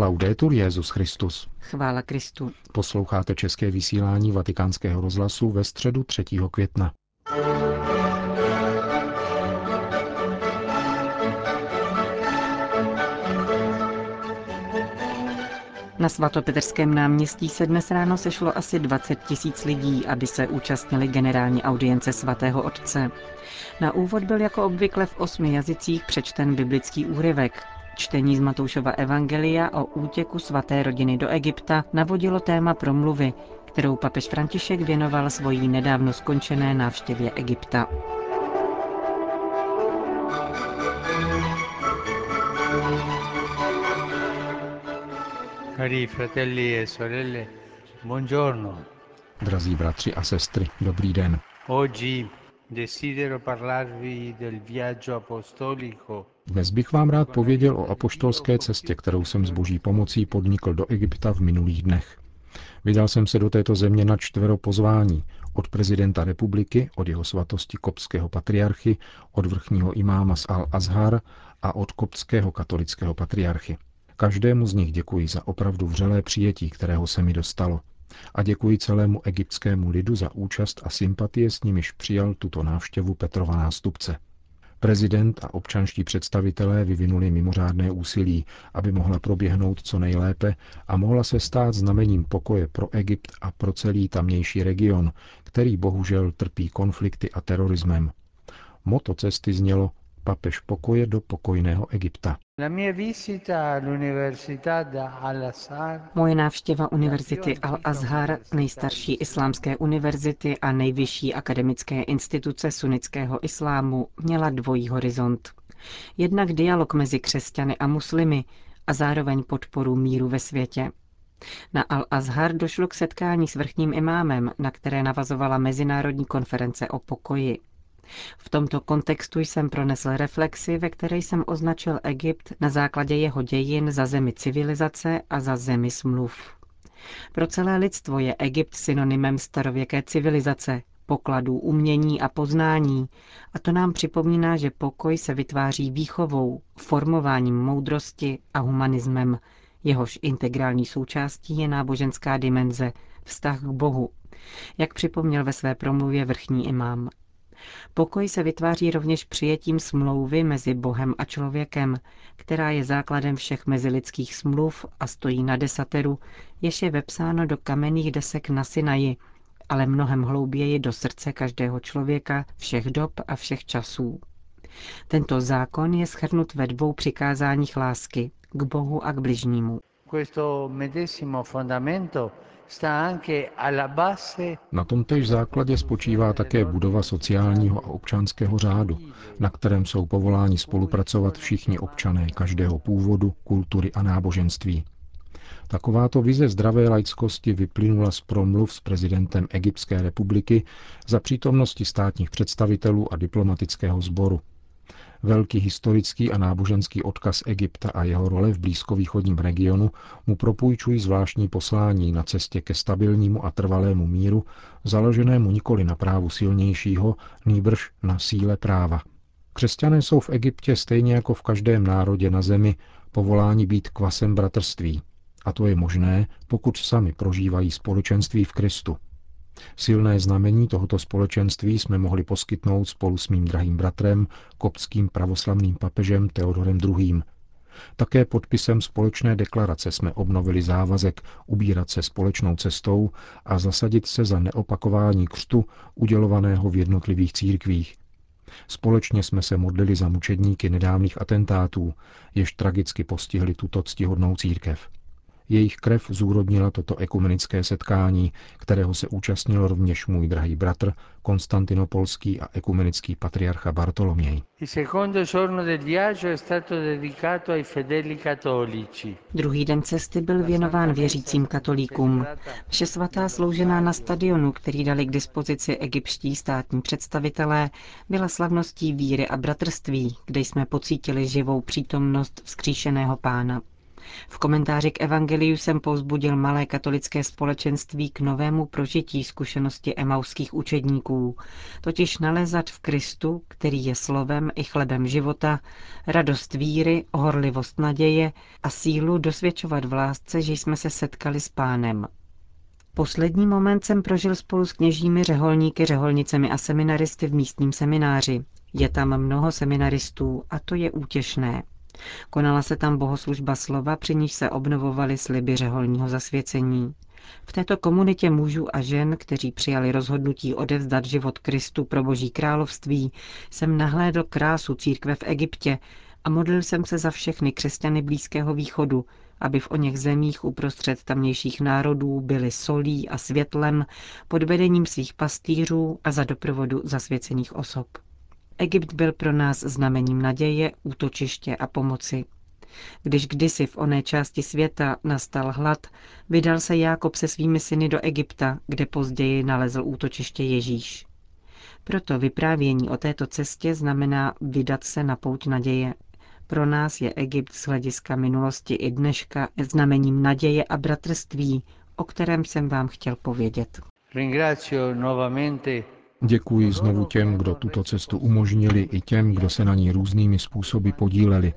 Laudetur Jezus Christus. Chvála Kristu. Posloucháte české vysílání Vatikánského rozhlasu ve středu 3. května. Na svatopetrském náměstí se dnes ráno sešlo asi 20 tisíc lidí, aby se účastnili generální audience svatého otce. Na úvod byl jako obvykle v osmi jazycích přečten biblický úryvek. Čtení z Matoušova Evangelia o útěku svaté rodiny do Egypta navodilo téma promluvy, kterou papež František věnoval svojí nedávno skončené návštěvě Egypta. Cari fratelli e sorelle, buongiorno. Drazí bratři a sestry, dobrý den. Oggi dnes bych vám rád pověděl o apoštolské cestě, kterou jsem s boží pomocí podnikl do Egypta v minulých dnech. Vydal jsem se do této země na čtvero pozvání od prezidenta republiky, od jeho svatosti kopského patriarchy, od vrchního imáma z Al-Azhar a od kopského katolického patriarchy. Každému z nich děkuji za opravdu vřelé přijetí, kterého se mi dostalo. A děkuji celému egyptskému lidu za účast a sympatie, s nimiž přijal tuto návštěvu Petrova nástupce. Prezident a občanští představitelé vyvinuli mimořádné úsilí, aby mohla proběhnout co nejlépe a mohla se stát znamením pokoje pro Egypt a pro celý tamnější region, který bohužel trpí konflikty a terorismem. Moto cesty znělo papež pokoje do pokojného Egypta. Moje návštěva Univerzity Al-Azhar, nejstarší islámské univerzity a nejvyšší akademické instituce sunnického islámu, měla dvojí horizont. Jednak dialog mezi křesťany a muslimy a zároveň podporu míru ve světě. Na Al-Azhar došlo k setkání s vrchním imámem, na které navazovala Mezinárodní konference o pokoji. V tomto kontextu jsem pronesl reflexi, ve které jsem označil Egypt na základě jeho dějin za zemi civilizace a za zemi smluv. Pro celé lidstvo je Egypt synonymem starověké civilizace, pokladů umění a poznání, a to nám připomíná, že pokoj se vytváří výchovou, formováním moudrosti a humanismem, jehož integrální součástí je náboženská dimenze, vztah k Bohu, jak připomněl ve své promluvě vrchní imám. Pokoj se vytváří rovněž přijetím smlouvy mezi Bohem a člověkem, která je základem všech mezilidských smluv a stojí na desateru, jež je vepsáno do kamenných desek na Sinaji, ale mnohem hlouběji do srdce každého člověka, všech dob a všech časů. Tento zákon je schrnut ve dvou přikázáních lásky, k Bohu a k bližnímu. Questo medesimo fondamento na tomtež základě spočívá také budova sociálního a občanského řádu, na kterém jsou povoláni spolupracovat všichni občané každého původu, kultury a náboženství. Takováto vize zdravé laickosti vyplynula z promluv s prezidentem Egyptské republiky za přítomnosti státních představitelů a diplomatického sboru. Velký historický a náboženský odkaz Egypta a jeho role v blízkovýchodním regionu mu propůjčují zvláštní poslání na cestě ke stabilnímu a trvalému míru, založenému nikoli na právu silnějšího, nýbrž na síle práva. Křesťané jsou v Egyptě stejně jako v každém národě na zemi povoláni být kvasem bratrství. A to je možné, pokud sami prožívají společenství v Kristu – Silné znamení tohoto společenství jsme mohli poskytnout spolu s mým drahým bratrem, koptským pravoslavným papežem Teodorem II. Také podpisem společné deklarace jsme obnovili závazek ubírat se společnou cestou a zasadit se za neopakování křtu udělovaného v jednotlivých církvích. Společně jsme se modlili za mučedníky nedávných atentátů, jež tragicky postihli tuto ctihodnou církev. Jejich krev zúrodnila toto ekumenické setkání, kterého se účastnil rovněž můj drahý bratr, konstantinopolský a ekumenický patriarcha Bartoloměj. Druhý den cesty byl věnován věřícím katolíkům. Vše svatá sloužená na stadionu, který dali k dispozici egyptští státní představitelé, byla slavností víry a bratrství, kde jsme pocítili živou přítomnost vzkříšeného pána. V komentáři k Evangeliu jsem povzbudil malé katolické společenství k novému prožití zkušenosti emauských učedníků, totiž nalezat v Kristu, který je slovem i chlebem života, radost víry, horlivost naděje a sílu dosvědčovat v lásce, že jsme se setkali s pánem. Poslední moment jsem prožil spolu s kněžími řeholníky, řeholnicemi a seminaristy v místním semináři. Je tam mnoho seminaristů a to je útěšné. Konala se tam bohoslužba slova, při níž se obnovovaly sliby řeholního zasvěcení. V této komunitě mužů a žen, kteří přijali rozhodnutí odevzdat život Kristu pro Boží království, jsem nahlédl krásu církve v Egyptě a modlil jsem se za všechny křesťany Blízkého východu, aby v oněch zemích uprostřed tamnějších národů byli solí a světlem pod vedením svých pastýřů a za doprovodu zasvěcených osob. Egypt byl pro nás znamením naděje, útočiště a pomoci. Když kdysi v oné části světa nastal hlad, vydal se Jákob se svými syny do Egypta, kde později nalezl útočiště Ježíš. Proto vyprávění o této cestě znamená vydat se na pouť naděje. Pro nás je Egypt z hlediska minulosti i dneška znamením naděje a bratrství, o kterém jsem vám chtěl povědět. Děkuji znovu těm, kdo tuto cestu umožnili, i těm, kdo se na ní různými způsoby podíleli.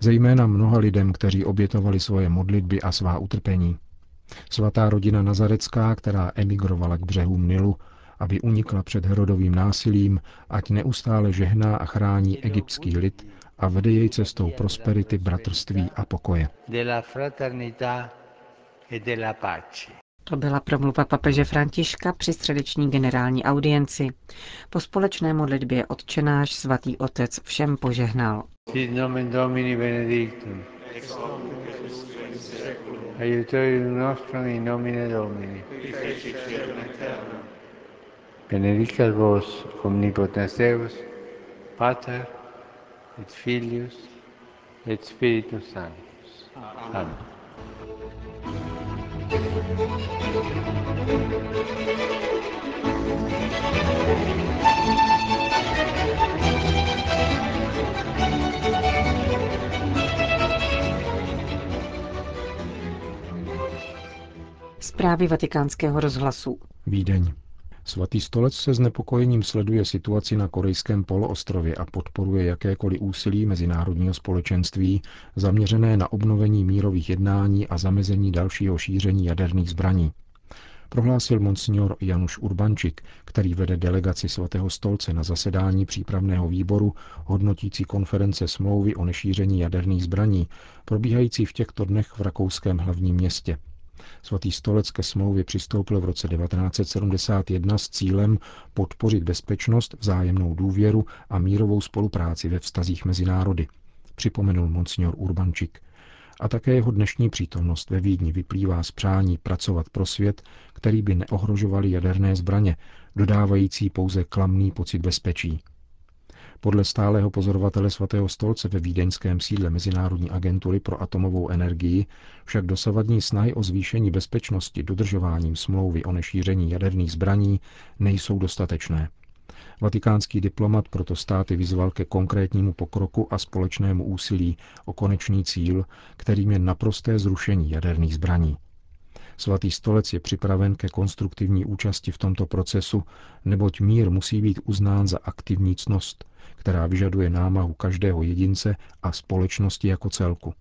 Zejména mnoha lidem, kteří obětovali svoje modlitby a svá utrpení. Svatá rodina Nazarecká, která emigrovala k břehům Nilu, aby unikla před Herodovým násilím, ať neustále žehná a chrání egyptský lid a vede jej cestou prosperity, bratrství a pokoje. To byla promluva papeže Františka při středeční generální audienci. Po společné modlitbě odčenáš svatý otec všem požehnal. Sit nomen Domini benedictum. Aiutorium nostrum in nomine Domini. Benedicat vos omnipotens Deus, Pater et Filius et Spiritus Sanctus. Amen. Zprávy vatikánského rozhlasu. Vídeň. Svatý stolec se znepokojením sleduje situaci na korejském poloostrově a podporuje jakékoliv úsilí mezinárodního společenství zaměřené na obnovení mírových jednání a zamezení dalšího šíření jaderných zbraní. Prohlásil monsignor Januš Urbančik, který vede delegaci svatého stolce na zasedání přípravného výboru hodnotící konference smlouvy o nešíření jaderných zbraní, probíhající v těchto dnech v rakouském hlavním městě. Svatý stolec ke smlouvě přistoupil v roce 1971 s cílem podpořit bezpečnost, vzájemnou důvěru a mírovou spolupráci ve vztazích mezi národy, připomenul monsignor Urbančik. A také jeho dnešní přítomnost ve Vídni vyplývá z přání pracovat pro svět, který by neohrožovaly jaderné zbraně, dodávající pouze klamný pocit bezpečí. Podle stálého pozorovatele svatého stolce ve vídeňském sídle Mezinárodní agentury pro atomovou energii však dosavadní snahy o zvýšení bezpečnosti dodržováním smlouvy o nešíření jaderných zbraní nejsou dostatečné. Vatikánský diplomat proto státy vyzval ke konkrétnímu pokroku a společnému úsilí o konečný cíl, kterým je naprosté zrušení jaderných zbraní. Svatý stolec je připraven ke konstruktivní účasti v tomto procesu, neboť mír musí být uznán za aktivní cnost, která vyžaduje námahu každého jedince a společnosti jako celku.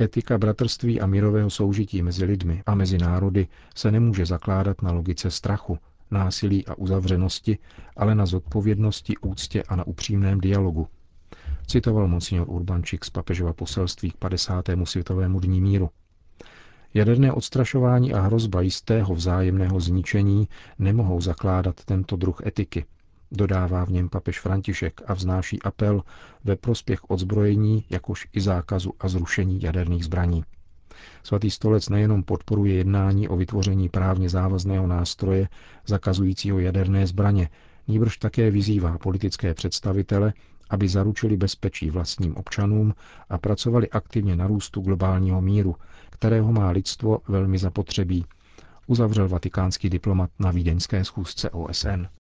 Etika bratrství a mírového soužití mezi lidmi a mezi národy se nemůže zakládat na logice strachu, násilí a uzavřenosti, ale na zodpovědnosti, úctě a na upřímném dialogu. Citoval monsignor Urbančík z papežova poselství k 50. světovému dní míru. Jaderné odstrašování a hrozba jistého vzájemného zničení nemohou zakládat tento druh etiky, dodává v něm papež František a vznáší apel ve prospěch odzbrojení, jakož i zákazu a zrušení jaderných zbraní. Svatý stolec nejenom podporuje jednání o vytvoření právně závazného nástroje zakazujícího jaderné zbraně, níbrž také vyzývá politické představitele, aby zaručili bezpečí vlastním občanům a pracovali aktivně na růstu globálního míru, kterého má lidstvo velmi zapotřebí, uzavřel vatikánský diplomat na vídeňské schůzce OSN.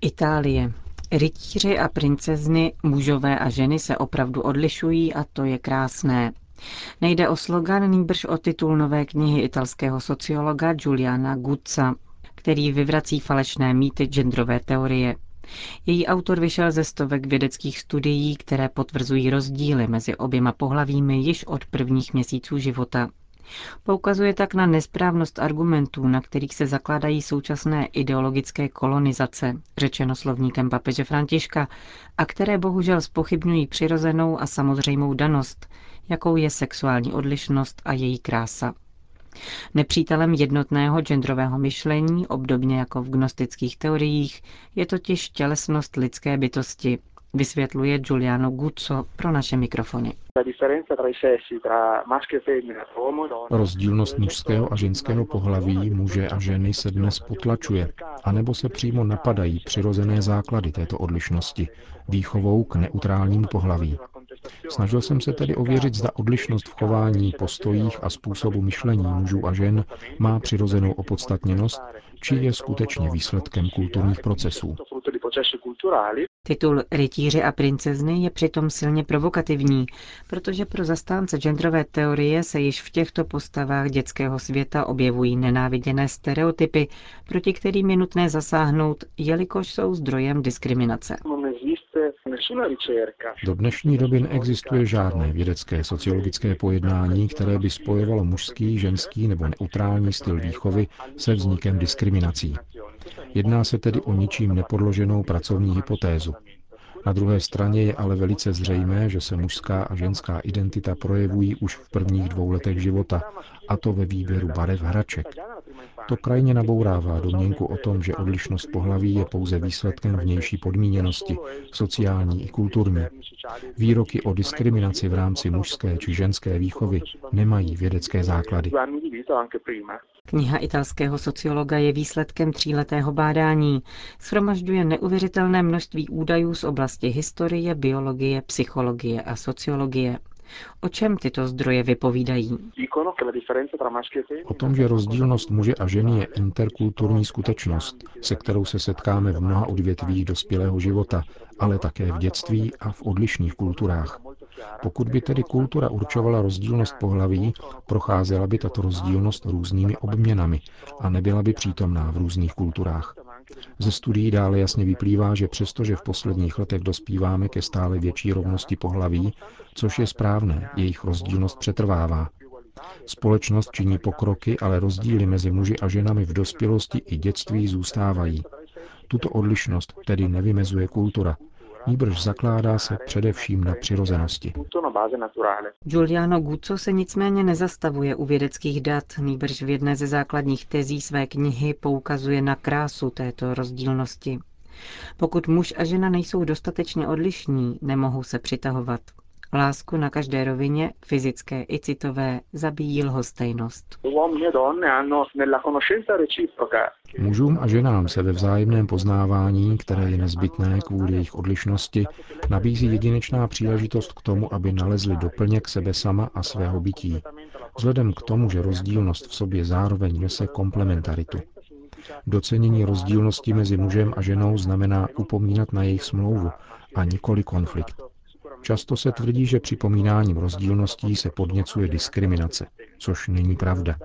Itálie. Rytíři a princezny, mužové a ženy se opravdu odlišují a to je krásné. Nejde o slogan, nýbrž o titul nové knihy italského sociologa Giuliana Guzza, který vyvrací falešné mýty genderové teorie. Její autor vyšel ze stovek vědeckých studií, které potvrzují rozdíly mezi oběma pohlavími již od prvních měsíců života. Poukazuje tak na nesprávnost argumentů, na kterých se zakládají současné ideologické kolonizace, řečeno slovníkem papeže Františka, a které bohužel spochybňují přirozenou a samozřejmou danost, jakou je sexuální odlišnost a její krása. Nepřítelem jednotného genderového myšlení, obdobně jako v gnostických teoriích, je totiž tělesnost lidské bytosti, vysvětluje Giuliano Guzzo pro naše mikrofony. Rozdílnost mužského a ženského pohlaví muže a ženy se dnes potlačuje, anebo se přímo napadají přirozené základy této odlišnosti, výchovou k neutrálnímu pohlaví. Snažil jsem se tedy ověřit, zda odlišnost v chování, postojích a způsobu myšlení mužů a žen má přirozenou opodstatněnost, či je skutečně výsledkem kulturních procesů. Titul Rytíři a princezny je přitom silně provokativní, protože pro zastánce genderové teorie se již v těchto postavách dětského světa objevují nenáviděné stereotypy, proti kterým je nutné zasáhnout, jelikož jsou zdrojem diskriminace. Do dnešní doby neexistuje žádné vědecké sociologické pojednání, které by spojovalo mužský, ženský nebo neutrální styl výchovy se vznikem diskriminací. Jedná se tedy o ničím nepodloženou pracovní hypotézu. Na druhé straně je ale velice zřejmé, že se mužská a ženská identita projevují už v prvních dvou letech života, a to ve výběru barev hraček. To krajně nabourává domněnku o tom, že odlišnost pohlaví je pouze výsledkem vnější podmíněnosti, sociální i kulturní. Výroky o diskriminaci v rámci mužské či ženské výchovy nemají vědecké základy. Kniha italského sociologa je výsledkem tříletého bádání. Schromažďuje neuvěřitelné množství údajů z oblasti historie, biologie, psychologie a sociologie. O čem tyto zdroje vypovídají? O tom, že rozdílnost muže a ženy je interkulturní skutečnost, se kterou se setkáme v mnoha odvětvích dospělého života, ale také v dětství a v odlišných kulturách. Pokud by tedy kultura určovala rozdílnost pohlaví, procházela by tato rozdílnost různými obměnami a nebyla by přítomná v různých kulturách. Ze studií dále jasně vyplývá, že přestože v posledních letech dospíváme ke stále větší rovnosti pohlaví, což je správné, jejich rozdílnost přetrvává. Společnost činí pokroky, ale rozdíly mezi muži a ženami v dospělosti i dětství zůstávají. Tuto odlišnost tedy nevymezuje kultura, níbrž zakládá se především na přirozenosti. Giuliano Guzzo se nicméně nezastavuje u vědeckých dat, níbrž v jedné ze základních tezí své knihy poukazuje na krásu této rozdílnosti. Pokud muž a žena nejsou dostatečně odlišní, nemohou se přitahovat. Lásku na každé rovině, fyzické i citové, zabíjí lhostejnost. Mužům a ženám se ve vzájemném poznávání, které je nezbytné kvůli jejich odlišnosti, nabízí jedinečná příležitost k tomu, aby nalezli doplněk sebe sama a svého bytí. Vzhledem k tomu, že rozdílnost v sobě zároveň nese komplementaritu. Docenění rozdílnosti mezi mužem a ženou znamená upomínat na jejich smlouvu a nikoli konflikt. Často se tvrdí, že připomínáním rozdílností se podněcuje diskriminace, což není pravda.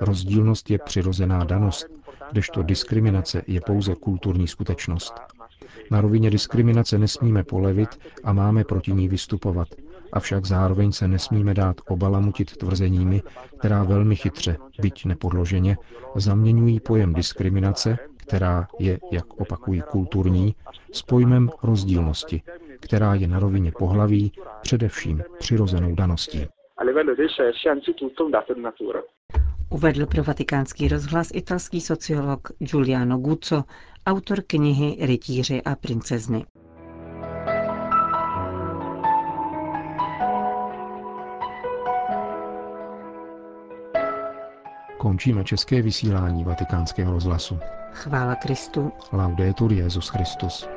Rozdílnost je přirozená danost, kdežto diskriminace je pouze kulturní skutečnost. Na rovině diskriminace nesmíme polevit a máme proti ní vystupovat, avšak zároveň se nesmíme dát obalamutit tvrzeními, která velmi chytře, byť nepodloženě, zaměňují pojem diskriminace, která je, jak opakují, kulturní, s pojmem rozdílnosti, která je na rovině pohlaví především přirozenou daností. Uvedl pro vatikánský rozhlas italský sociolog Giuliano Guzzo, autor knihy Rytíři a princezny. Končíme české vysílání vatikánského rozhlasu. Chvála Kristu. Laudetur Jezus Christus.